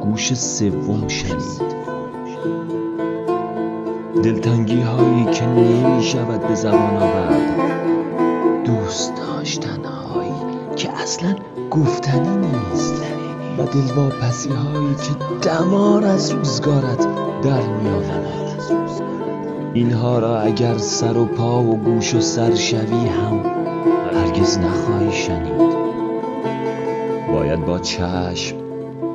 گوش سوم شنید. دلتنگی هایی که نمی شود به زبان آورد. دوست داشتن هایی که اصلا گفتنی نیست. و دلواپسی هایی که دمار از روزگارت در می آورد اینها را اگر سر و پا و گوش و سر شوی هم هرگز نخواهی شنید. باید با چشم